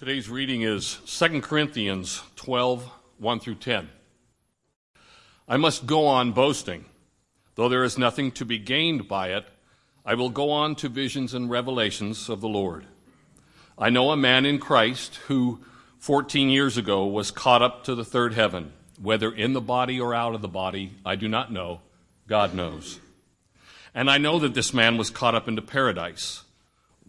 Today's reading is 2 Corinthians 12 1 through 10. I must go on boasting. Though there is nothing to be gained by it, I will go on to visions and revelations of the Lord. I know a man in Christ who 14 years ago was caught up to the third heaven. Whether in the body or out of the body, I do not know. God knows. And I know that this man was caught up into paradise.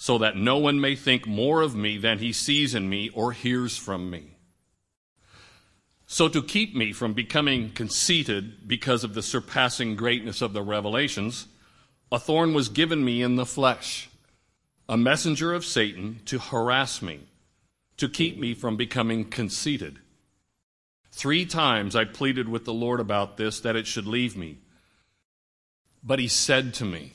so that no one may think more of me than he sees in me or hears from me. So, to keep me from becoming conceited because of the surpassing greatness of the revelations, a thorn was given me in the flesh, a messenger of Satan to harass me, to keep me from becoming conceited. Three times I pleaded with the Lord about this, that it should leave me. But he said to me,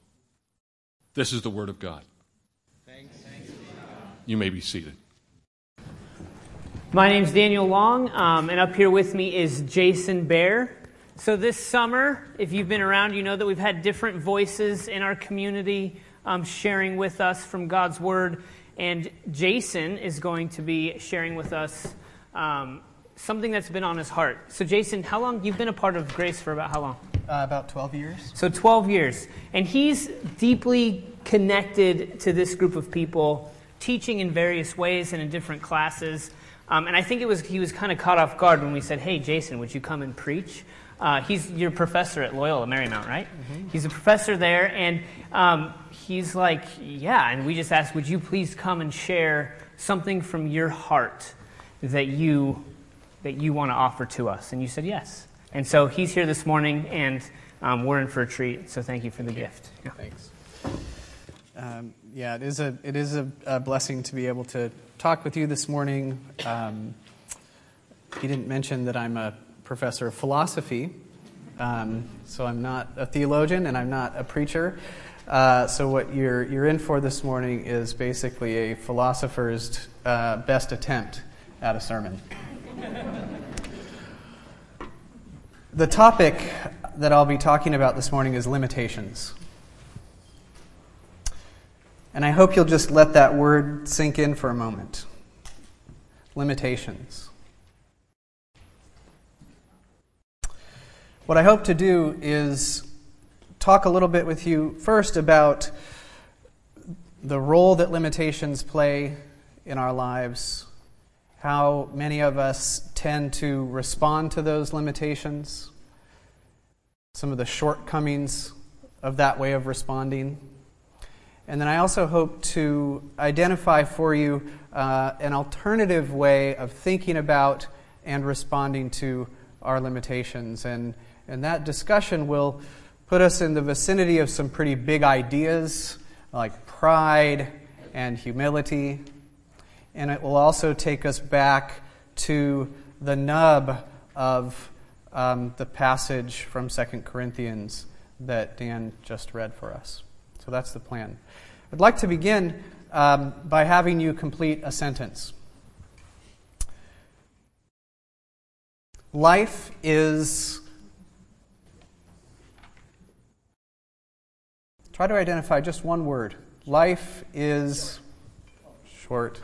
This is the Word of God. Thanks. You may be seated. My name's Daniel Long, um, and up here with me is Jason Baehr. So, this summer, if you've been around, you know that we've had different voices in our community um, sharing with us from God's Word. And Jason is going to be sharing with us um, something that's been on his heart. So, Jason, how long? You've been a part of Grace for about how long? Uh, about 12 years. So, 12 years. And he's deeply connected to this group of people, teaching in various ways and in different classes. Um, and I think it was he was kind of caught off guard when we said, "Hey, Jason, would you come and preach?" Uh, he's your professor at Loyola Marymount, right? Mm-hmm. He's a professor there, and um, he's like, "Yeah." And we just asked, "Would you please come and share something from your heart that you that you want to offer to us?" And you said yes. And so he's here this morning, and um, we're in for a treat. So thank you for the gift. Yeah. Thanks. Um, yeah, it is a it is a, a, blessing to be able to talk with you this morning. Um, he didn't mention that I'm a professor of philosophy, um, so I'm not a theologian and I'm not a preacher. Uh, so what you're you're in for this morning is basically a philosopher's uh, best attempt at a sermon. The topic that I'll be talking about this morning is limitations. And I hope you'll just let that word sink in for a moment. Limitations. What I hope to do is talk a little bit with you first about the role that limitations play in our lives, how many of us tend to respond to those limitations, some of the shortcomings of that way of responding. And then I also hope to identify for you uh, an alternative way of thinking about and responding to our limitations. And, and that discussion will put us in the vicinity of some pretty big ideas like pride and humility. And it will also take us back to the nub of um, the passage from 2 Corinthians that Dan just read for us. So that's the plan. I'd like to begin um, by having you complete a sentence. Life is. Try to identify just one word. Life is short.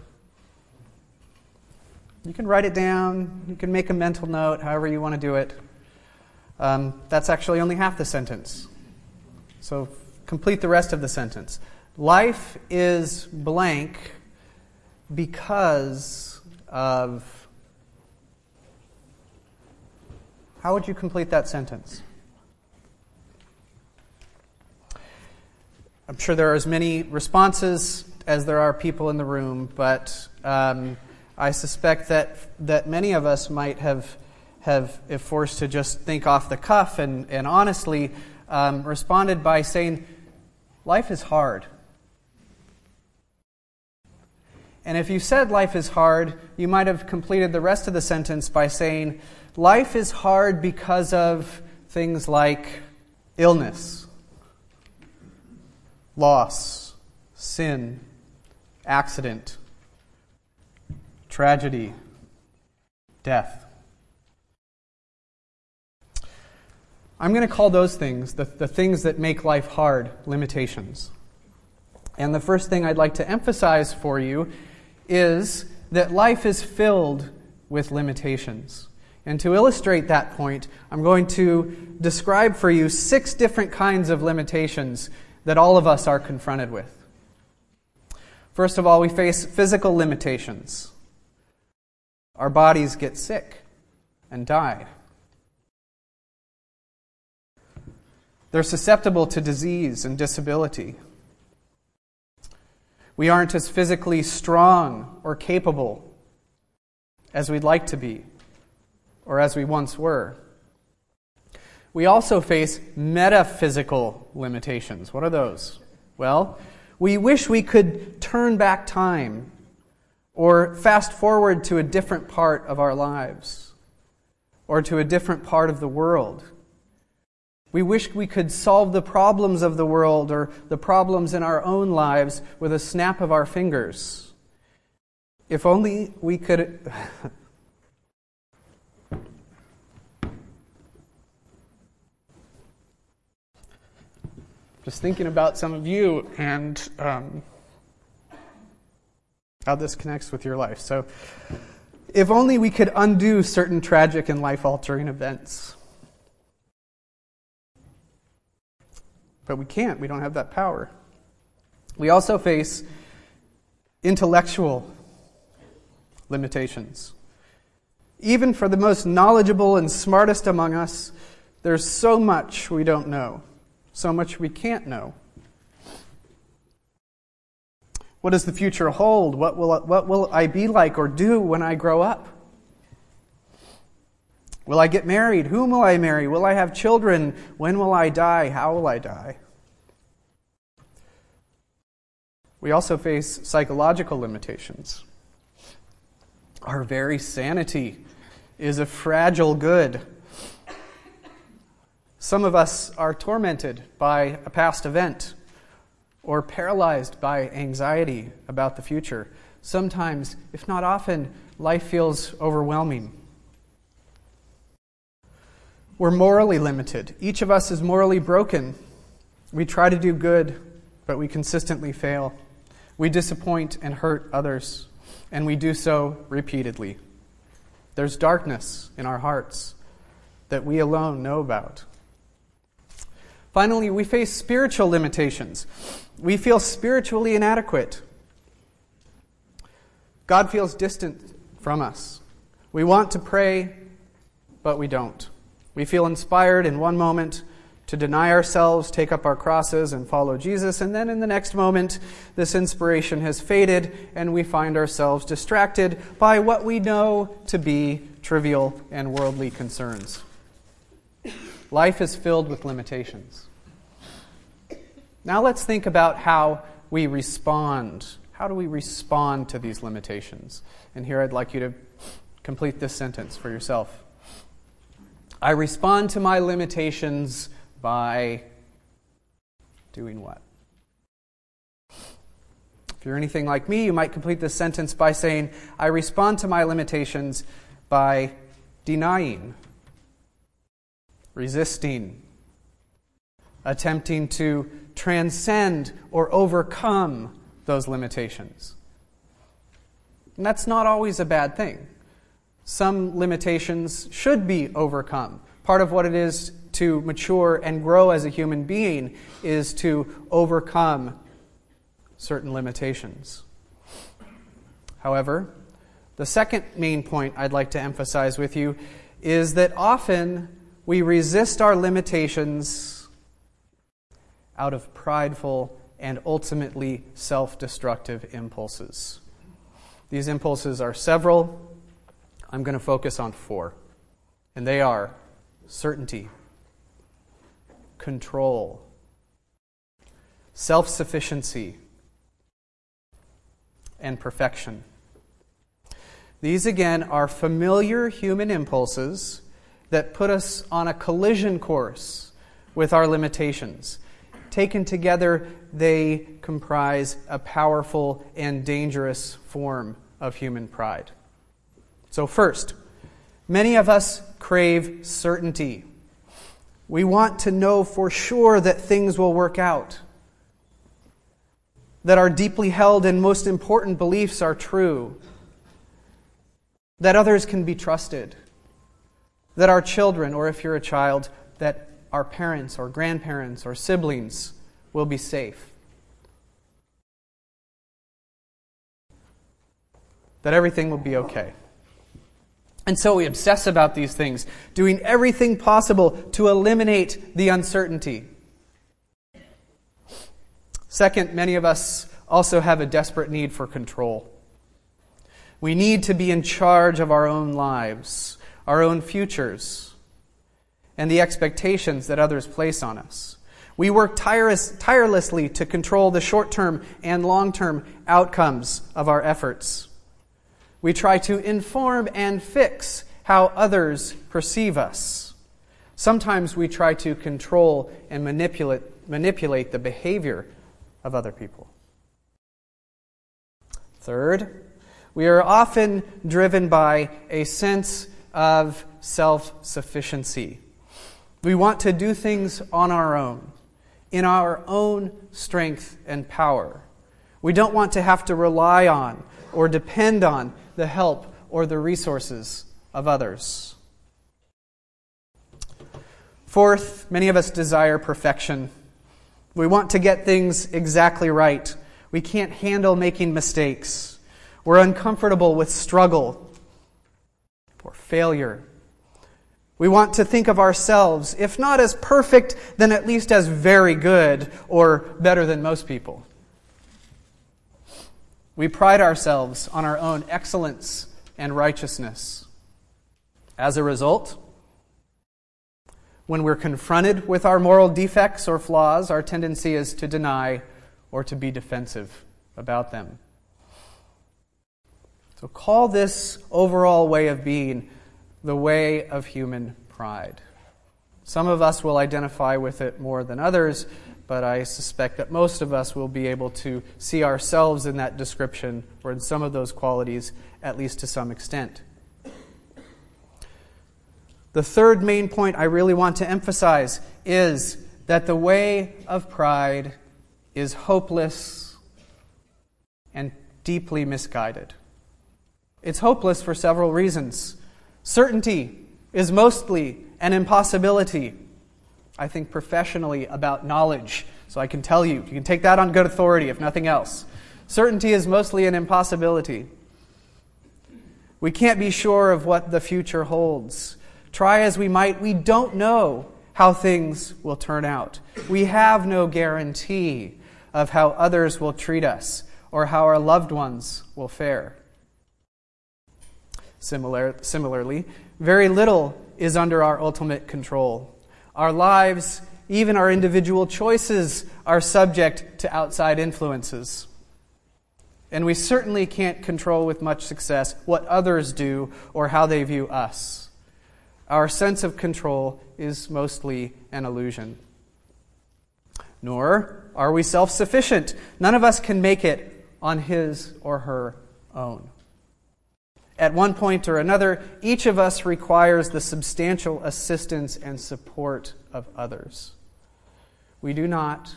You can write it down, you can make a mental note, however you want to do it. Um, that's actually only half the sentence. So complete the rest of the sentence. Life is blank because of How would you complete that sentence? I'm sure there are as many responses as there are people in the room, but um, I suspect that that many of us might have have, if forced to just think off the cuff and, and honestly, um, responded by saying, "Life is hard." And if you said life is hard, you might have completed the rest of the sentence by saying, Life is hard because of things like illness, loss, sin, accident, tragedy, death. I'm going to call those things, the, the things that make life hard, limitations. And the first thing I'd like to emphasize for you is that life is filled with limitations. And to illustrate that point, I'm going to describe for you six different kinds of limitations that all of us are confronted with. First of all, we face physical limitations. Our bodies get sick and die. They're susceptible to disease and disability. We aren't as physically strong or capable as we'd like to be or as we once were. We also face metaphysical limitations. What are those? Well, we wish we could turn back time or fast forward to a different part of our lives or to a different part of the world. We wish we could solve the problems of the world or the problems in our own lives with a snap of our fingers. If only we could. Just thinking about some of you and um, how this connects with your life. So, if only we could undo certain tragic and life altering events. But we can't, we don't have that power. We also face intellectual limitations. Even for the most knowledgeable and smartest among us, there's so much we don't know, so much we can't know. What does the future hold? What will, what will I be like or do when I grow up? Will I get married? Whom will I marry? Will I have children? When will I die? How will I die? We also face psychological limitations. Our very sanity is a fragile good. Some of us are tormented by a past event or paralyzed by anxiety about the future. Sometimes, if not often, life feels overwhelming. We're morally limited. Each of us is morally broken. We try to do good, but we consistently fail. We disappoint and hurt others, and we do so repeatedly. There's darkness in our hearts that we alone know about. Finally, we face spiritual limitations. We feel spiritually inadequate. God feels distant from us. We want to pray, but we don't. We feel inspired in one moment to deny ourselves, take up our crosses, and follow Jesus. And then in the next moment, this inspiration has faded, and we find ourselves distracted by what we know to be trivial and worldly concerns. Life is filled with limitations. Now let's think about how we respond. How do we respond to these limitations? And here I'd like you to complete this sentence for yourself. I respond to my limitations by doing what? If you're anything like me, you might complete this sentence by saying, I respond to my limitations by denying, resisting, attempting to transcend or overcome those limitations. And that's not always a bad thing some limitations should be overcome. Part of what it is to mature and grow as a human being is to overcome certain limitations. However, the second main point I'd like to emphasize with you is that often we resist our limitations out of prideful and ultimately self destructive impulses. These impulses are several. I'm going to focus on four, and they are certainty, control, self sufficiency, and perfection. These, again, are familiar human impulses that put us on a collision course with our limitations. Taken together, they comprise a powerful and dangerous form of human pride. So, first, many of us crave certainty. We want to know for sure that things will work out, that our deeply held and most important beliefs are true, that others can be trusted, that our children, or if you're a child, that our parents or grandparents or siblings will be safe. That everything will be okay. And so we obsess about these things, doing everything possible to eliminate the uncertainty. Second, many of us also have a desperate need for control. We need to be in charge of our own lives, our own futures, and the expectations that others place on us. We work tireless, tirelessly to control the short term and long term outcomes of our efforts. We try to inform and fix how others perceive us. Sometimes we try to control and manipulate, manipulate the behavior of other people. Third, we are often driven by a sense of self sufficiency. We want to do things on our own, in our own strength and power. We don't want to have to rely on or depend on the help or the resources of others. Fourth, many of us desire perfection. We want to get things exactly right. We can't handle making mistakes. We're uncomfortable with struggle or failure. We want to think of ourselves, if not as perfect, then at least as very good or better than most people. We pride ourselves on our own excellence and righteousness. As a result, when we're confronted with our moral defects or flaws, our tendency is to deny or to be defensive about them. So, call this overall way of being the way of human pride. Some of us will identify with it more than others, but I suspect that most of us will be able to see ourselves in that description or in some of those qualities, at least to some extent. The third main point I really want to emphasize is that the way of pride is hopeless and deeply misguided. It's hopeless for several reasons. Certainty is mostly an impossibility. I think professionally about knowledge. So I can tell you, you can take that on good authority, if nothing else. Certainty is mostly an impossibility. We can't be sure of what the future holds. Try as we might, we don't know how things will turn out. We have no guarantee of how others will treat us or how our loved ones will fare. Similar, similarly, very little is under our ultimate control. Our lives, even our individual choices, are subject to outside influences. And we certainly can't control with much success what others do or how they view us. Our sense of control is mostly an illusion. Nor are we self sufficient. None of us can make it on his or her own. At one point or another, each of us requires the substantial assistance and support of others. We do not,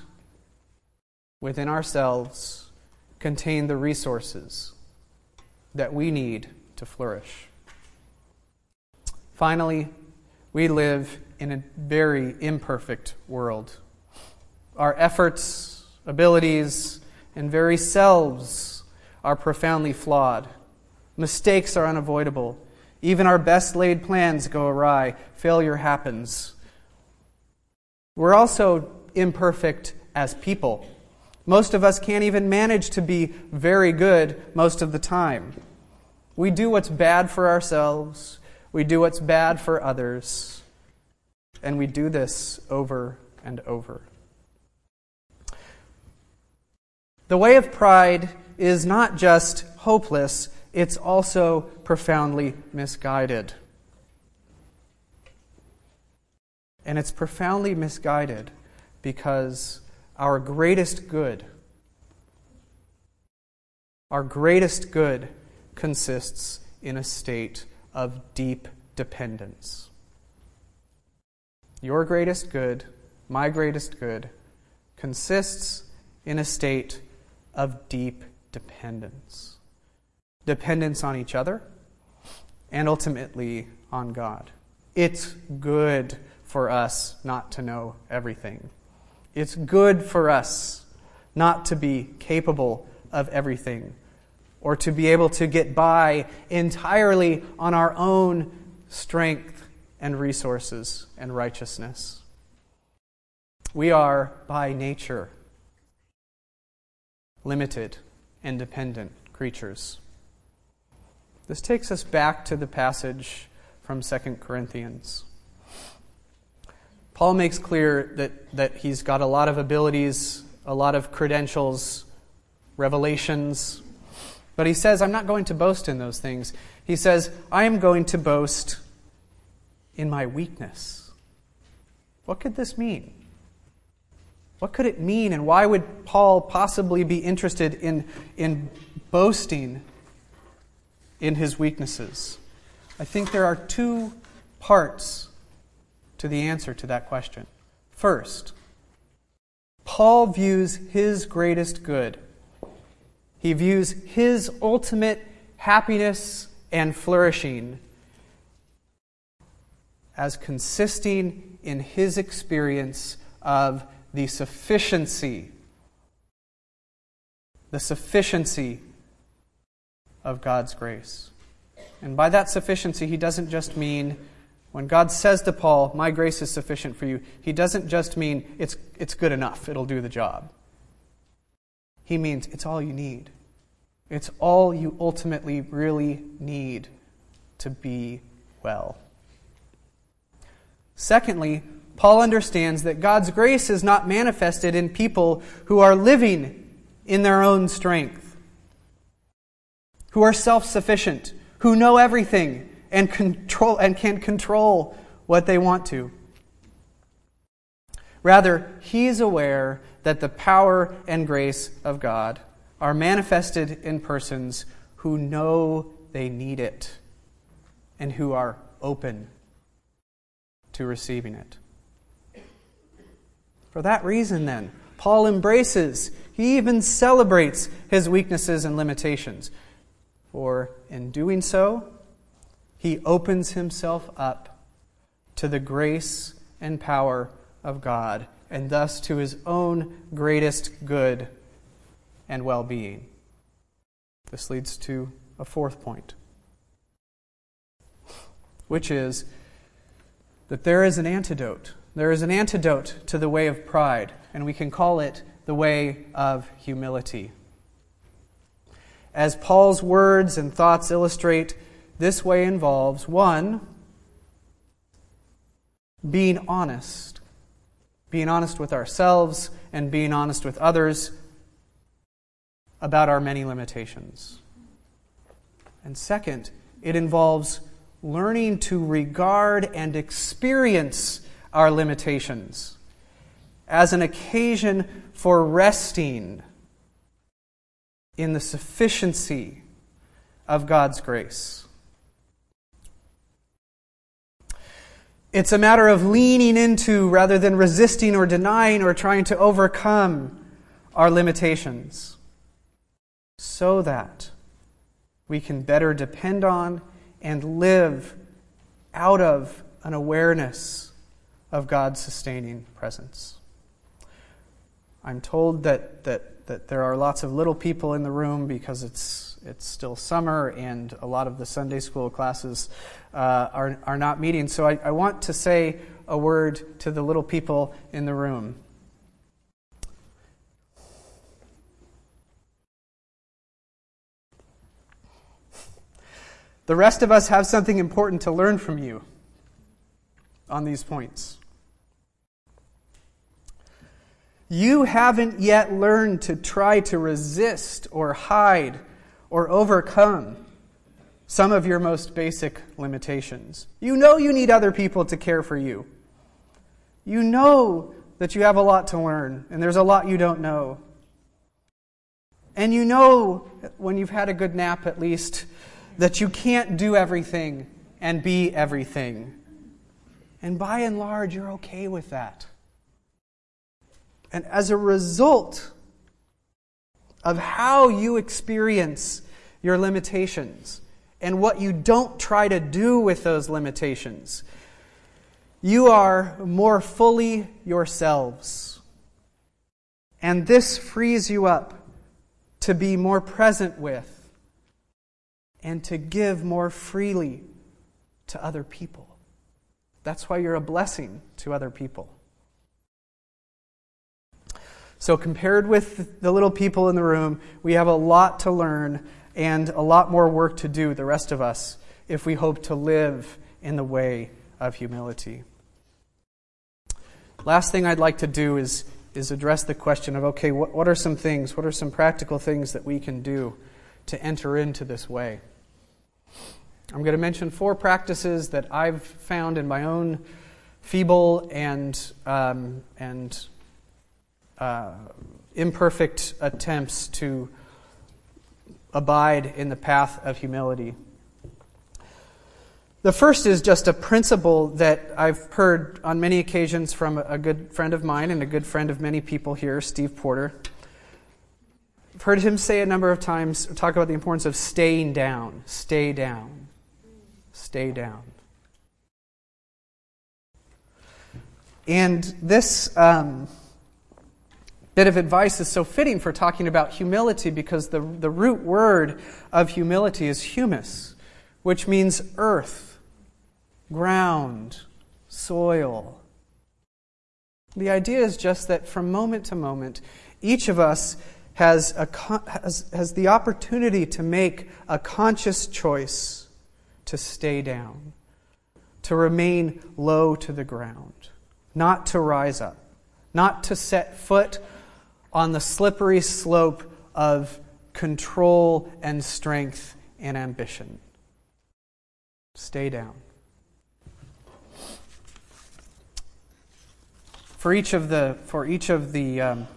within ourselves, contain the resources that we need to flourish. Finally, we live in a very imperfect world. Our efforts, abilities, and very selves are profoundly flawed. Mistakes are unavoidable. Even our best laid plans go awry. Failure happens. We're also imperfect as people. Most of us can't even manage to be very good most of the time. We do what's bad for ourselves, we do what's bad for others, and we do this over and over. The way of pride is not just hopeless, it's also profoundly misguided. And it's profoundly misguided because our greatest good, our greatest good consists in a state of deep dependence. Your greatest good, my greatest good, consists in a state of deep dependence. Dependence on each other and ultimately on God. It's good for us not to know everything. It's good for us not to be capable of everything or to be able to get by entirely on our own strength and resources and righteousness. We are, by nature, limited and dependent creatures. This takes us back to the passage from 2 Corinthians. Paul makes clear that, that he's got a lot of abilities, a lot of credentials, revelations, but he says, I'm not going to boast in those things. He says, I am going to boast in my weakness. What could this mean? What could it mean, and why would Paul possibly be interested in, in boasting in his weaknesses? I think there are two parts to the answer to that question. First, Paul views his greatest good. He views his ultimate happiness and flourishing as consisting in his experience of the sufficiency, the sufficiency of God's grace. And by that sufficiency, he doesn't just mean when God says to Paul, My grace is sufficient for you, he doesn't just mean it's, it's good enough, it'll do the job. He means it's all you need. It's all you ultimately really need to be well. Secondly, Paul understands that God's grace is not manifested in people who are living in their own strength, who are self sufficient, who know everything, and control and can control what they want to. Rather, he is aware that the power and grace of God are manifested in persons who know they need it and who are open to receiving it. For that reason, then, Paul embraces, he even celebrates his weaknesses and limitations. For in doing so, he opens himself up to the grace and power of God, and thus to his own greatest good and well being. This leads to a fourth point, which is that there is an antidote. There is an antidote to the way of pride, and we can call it the way of humility. As Paul's words and thoughts illustrate, this way involves one, being honest. Being honest with ourselves and being honest with others about our many limitations. And second, it involves learning to regard and experience our limitations as an occasion for resting in the sufficiency of God's grace. It's a matter of leaning into rather than resisting or denying or trying to overcome our limitations so that we can better depend on and live out of an awareness of God's sustaining presence. I'm told that, that, that there are lots of little people in the room because it's it's still summer and a lot of the Sunday school classes uh, are, are not meeting. So I, I want to say a word to the little people in the room. The rest of us have something important to learn from you on these points. You haven't yet learned to try to resist or hide or overcome some of your most basic limitations. You know you need other people to care for you. You know that you have a lot to learn, and there's a lot you don't know. And you know, when you've had a good nap at least, that you can't do everything and be everything. And by and large, you're okay with that. And as a result of how you experience your limitations and what you don't try to do with those limitations, you are more fully yourselves. And this frees you up to be more present with and to give more freely to other people. That's why you're a blessing to other people. So, compared with the little people in the room, we have a lot to learn and a lot more work to do, the rest of us, if we hope to live in the way of humility. Last thing I'd like to do is, is address the question of okay, what, what are some things, what are some practical things that we can do to enter into this way? I'm going to mention four practices that I've found in my own feeble and, um, and uh, imperfect attempts to abide in the path of humility. The first is just a principle that I've heard on many occasions from a good friend of mine and a good friend of many people here, Steve Porter. I've heard him say a number of times, talk about the importance of staying down, stay down stay down. And this um, bit of advice is so fitting for talking about humility because the, the root word of humility is humus, which means earth, ground, soil. The idea is just that from moment to moment, each of us has, a, has, has the opportunity to make a conscious choice to stay down, to remain low to the ground, not to rise up, not to set foot on the slippery slope of control and strength and ambition. Stay down. For each of the, for each of the um,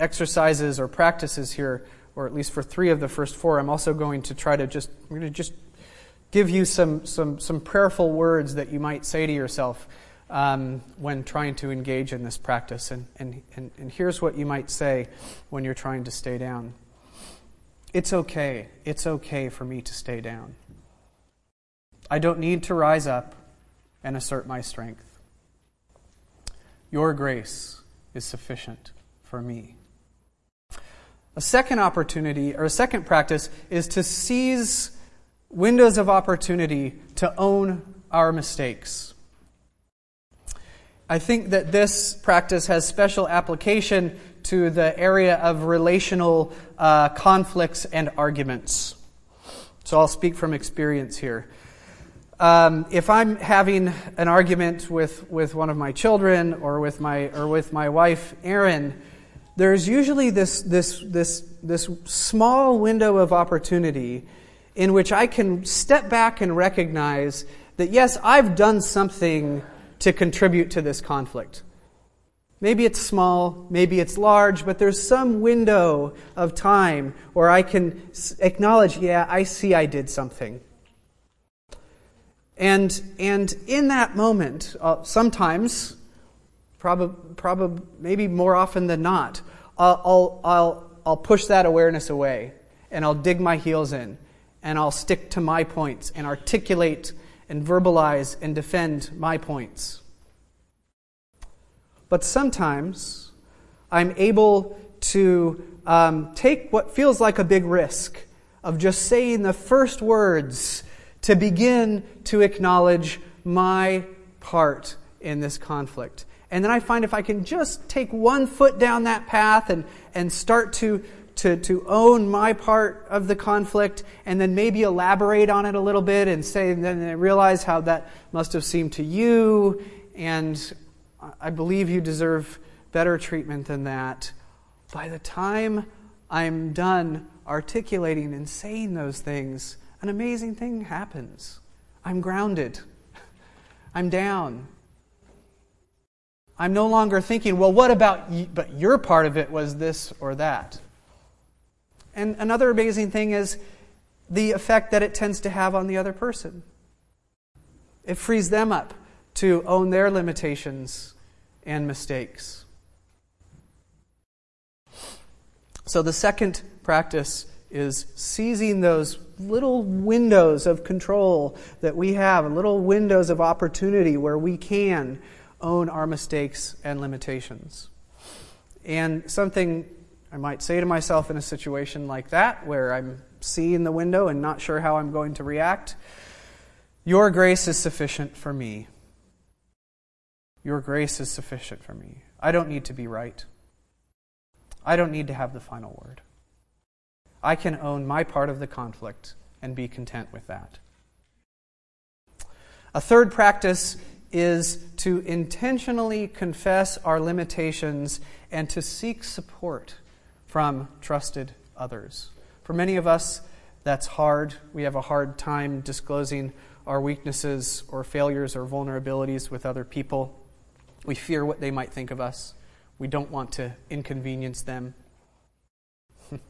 exercises or practices here, or at least for three of the first four, I'm also going to try to just, I'm going to just give you some, some, some prayerful words that you might say to yourself um, when trying to engage in this practice. And, and, and, and here's what you might say when you're trying to stay down It's okay. It's okay for me to stay down. I don't need to rise up and assert my strength. Your grace is sufficient for me. A second opportunity, or a second practice, is to seize windows of opportunity to own our mistakes. I think that this practice has special application to the area of relational uh, conflicts and arguments. So I'll speak from experience here. Um, if I'm having an argument with, with one of my children or with my, or with my wife, Erin, there's usually this, this, this, this small window of opportunity in which I can step back and recognize that, yes, I've done something to contribute to this conflict. Maybe it's small, maybe it's large, but there's some window of time where I can acknowledge, yeah, I see I did something. And, and in that moment, uh, sometimes, probably, maybe more often than not, I'll, I'll, I'll push that awareness away and I'll dig my heels in and I'll stick to my points and articulate and verbalize and defend my points. But sometimes I'm able to um, take what feels like a big risk of just saying the first words to begin to acknowledge my part in this conflict. And then I find if I can just take one foot down that path and, and start to, to, to own my part of the conflict and then maybe elaborate on it a little bit and say, and then realize how that must have seemed to you. And I believe you deserve better treatment than that. By the time I'm done articulating and saying those things, an amazing thing happens. I'm grounded. I'm down. I'm no longer thinking, well, what about you? But your part of it was this or that. And another amazing thing is the effect that it tends to have on the other person. It frees them up to own their limitations and mistakes. So the second practice is seizing those little windows of control that we have, little windows of opportunity where we can own our mistakes and limitations. And something I might say to myself in a situation like that, where I'm seeing the window and not sure how I'm going to react Your grace is sufficient for me. Your grace is sufficient for me. I don't need to be right. I don't need to have the final word. I can own my part of the conflict and be content with that. A third practice is to intentionally confess our limitations and to seek support from trusted others. For many of us, that's hard. We have a hard time disclosing our weaknesses or failures or vulnerabilities with other people. We fear what they might think of us. We don't want to inconvenience them. but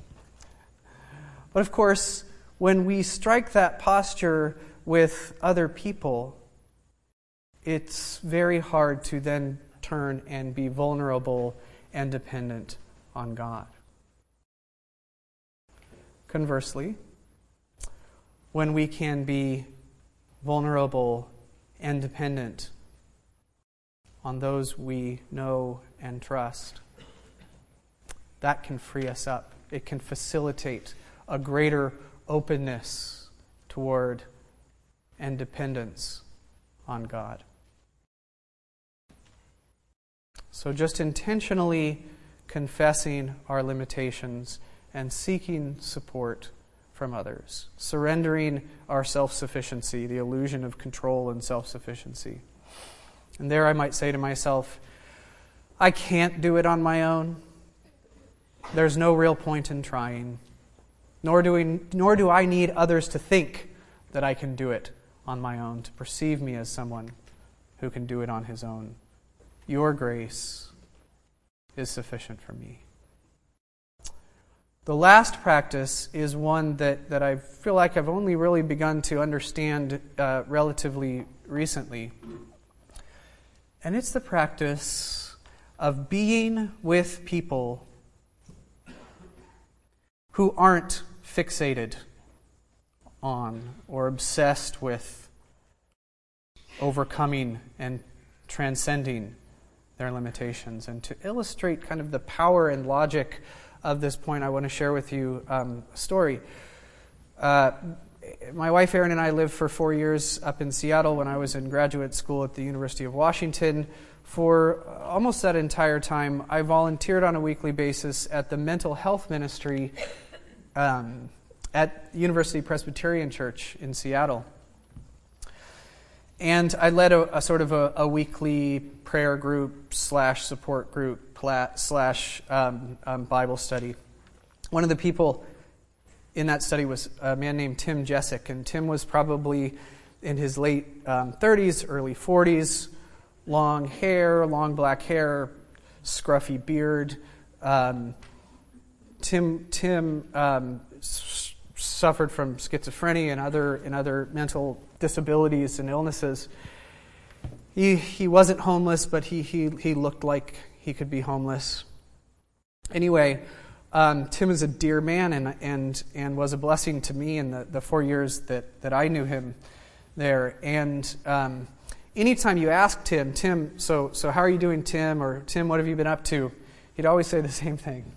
of course, when we strike that posture with other people, it's very hard to then turn and be vulnerable and dependent on God. Conversely, when we can be vulnerable and dependent on those we know and trust, that can free us up. It can facilitate a greater openness toward and dependence on God. So, just intentionally confessing our limitations and seeking support from others, surrendering our self sufficiency, the illusion of control and self sufficiency. And there I might say to myself, I can't do it on my own. There's no real point in trying. Nor do, we, nor do I need others to think that I can do it on my own, to perceive me as someone who can do it on his own. Your grace is sufficient for me. The last practice is one that, that I feel like I've only really begun to understand uh, relatively recently. And it's the practice of being with people who aren't fixated on or obsessed with overcoming and transcending their limitations. And to illustrate kind of the power and logic of this point, I want to share with you um, a story. Uh, my wife Erin and I lived for four years up in Seattle when I was in graduate school at the University of Washington. For almost that entire time, I volunteered on a weekly basis at the mental health ministry um, at University Presbyterian Church in Seattle. And I led a, a sort of a, a, weekly prayer group slash support group slash um, um, Bible study. One of the people in that study was a man named Tim Jessic, and Tim was probably in his late um, 30s, early 40s, long hair, long black hair, scruffy beard. Um, Tim Tim um, s- suffered from schizophrenia and other and other mental disabilities and illnesses. He, he wasn't homeless, but he, he, he looked like he could be homeless. Anyway, um, Tim is a dear man and, and, and was a blessing to me in the, the four years that, that I knew him there. And um, anytime you ask Tim, Tim, so, so how are you doing, Tim? Or Tim, what have you been up to? He'd always say the same thing.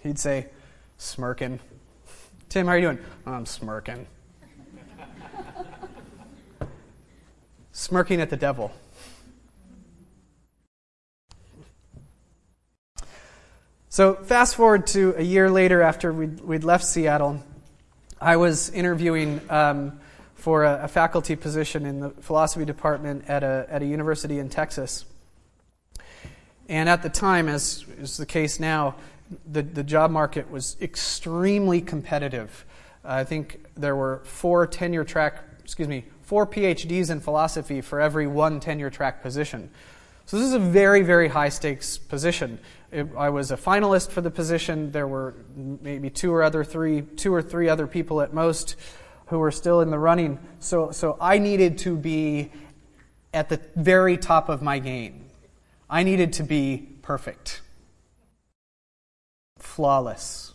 He'd say, smirking. Tim, how are you doing? I'm smirking. smirking at the devil. So, fast forward to a year later after we'd, we'd left Seattle, I was interviewing um, for a, a, faculty position in the philosophy department at a, at a university in Texas. And at the time, as is the case now, the, the job market was extremely competitive. Uh, I think there were four tenure track, excuse me, four PhDs in philosophy for every one tenure track position. So this is a very, very high stakes position. It, I was a finalist for the position. There were maybe two or other three, two or three other people at most who were still in the running. So, so I needed to be at the very top of my game. I needed to be perfect, flawless.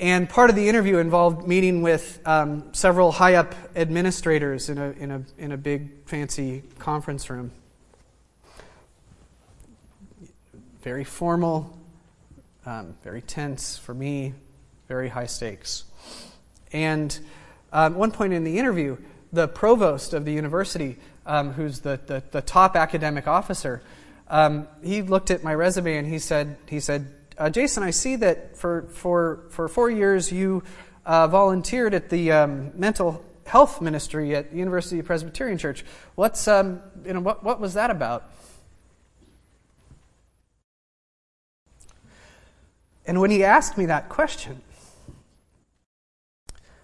And part of the interview involved meeting with um, several high up administrators in a, in, a, in a big fancy conference room. Very formal, um, very tense for me, very high stakes. And um, at one point in the interview, the provost of the university, um, who's the, the, the, top academic officer, um, he looked at my resume and he said, he said uh, Jason, I see that for, for, for four years you uh, volunteered at the um, mental health ministry at the University Presbyterian Church. What's, um, you know, what, what was that about? And when he asked me that question,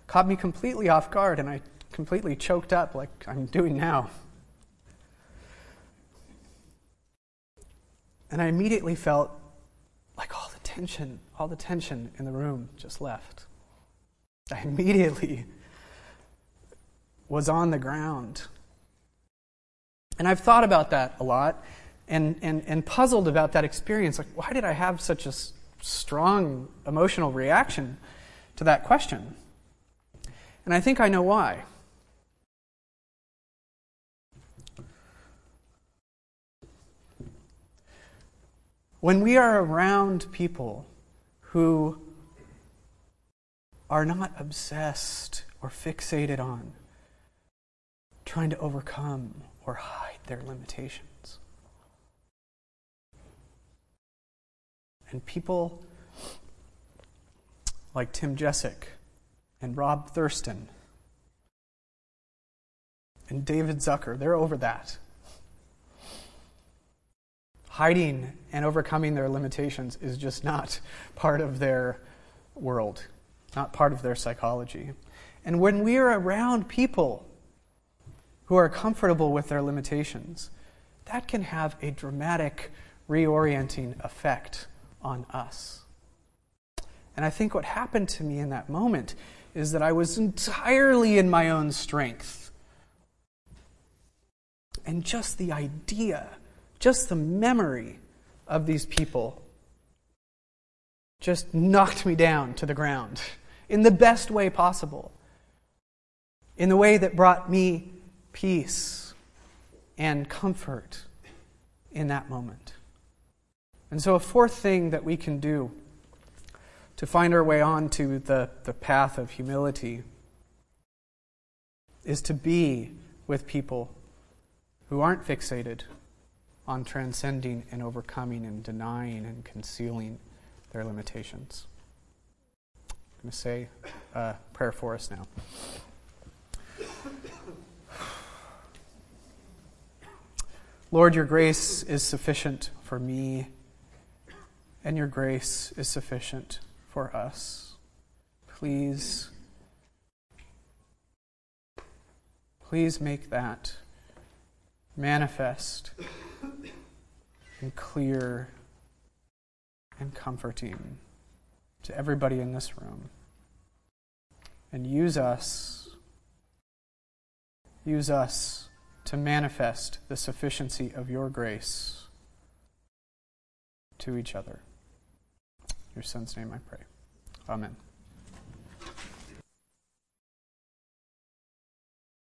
caught me completely off guard, and I completely choked up like I'm doing now. And I immediately felt tension, all the tension in the room just left. I immediately was on the ground. And I've thought about that a lot and, and, and puzzled about that experience. Like, why did I have such a strong emotional reaction to that question? And I think I know why. When we are around people who are not obsessed or fixated on trying to overcome or hide their limitations, and people like Tim Jessic and Rob Thurston and David Zucker, they're over that hiding and overcoming their limitations is just not part of their world, not part of their psychology. And when we are around people who are comfortable with their limitations, that can have a dramatic reorienting effect on us. And I think what happened to me in that moment is that I was entirely in my own strength. And just the idea just the memory of these people just knocked me down to the ground in the best way possible, in the way that brought me peace and comfort in that moment. And so, a fourth thing that we can do to find our way onto the, the path of humility is to be with people who aren't fixated on transcending and overcoming and denying and concealing their limitations. I'm going to say a prayer for us now. Lord, your grace is sufficient for me, and your grace is sufficient for us. Please, please make that manifest and clear and comforting to everybody in this room. And use us, use us to manifest the sufficiency of your grace to each other. In your son's name I pray. Amen.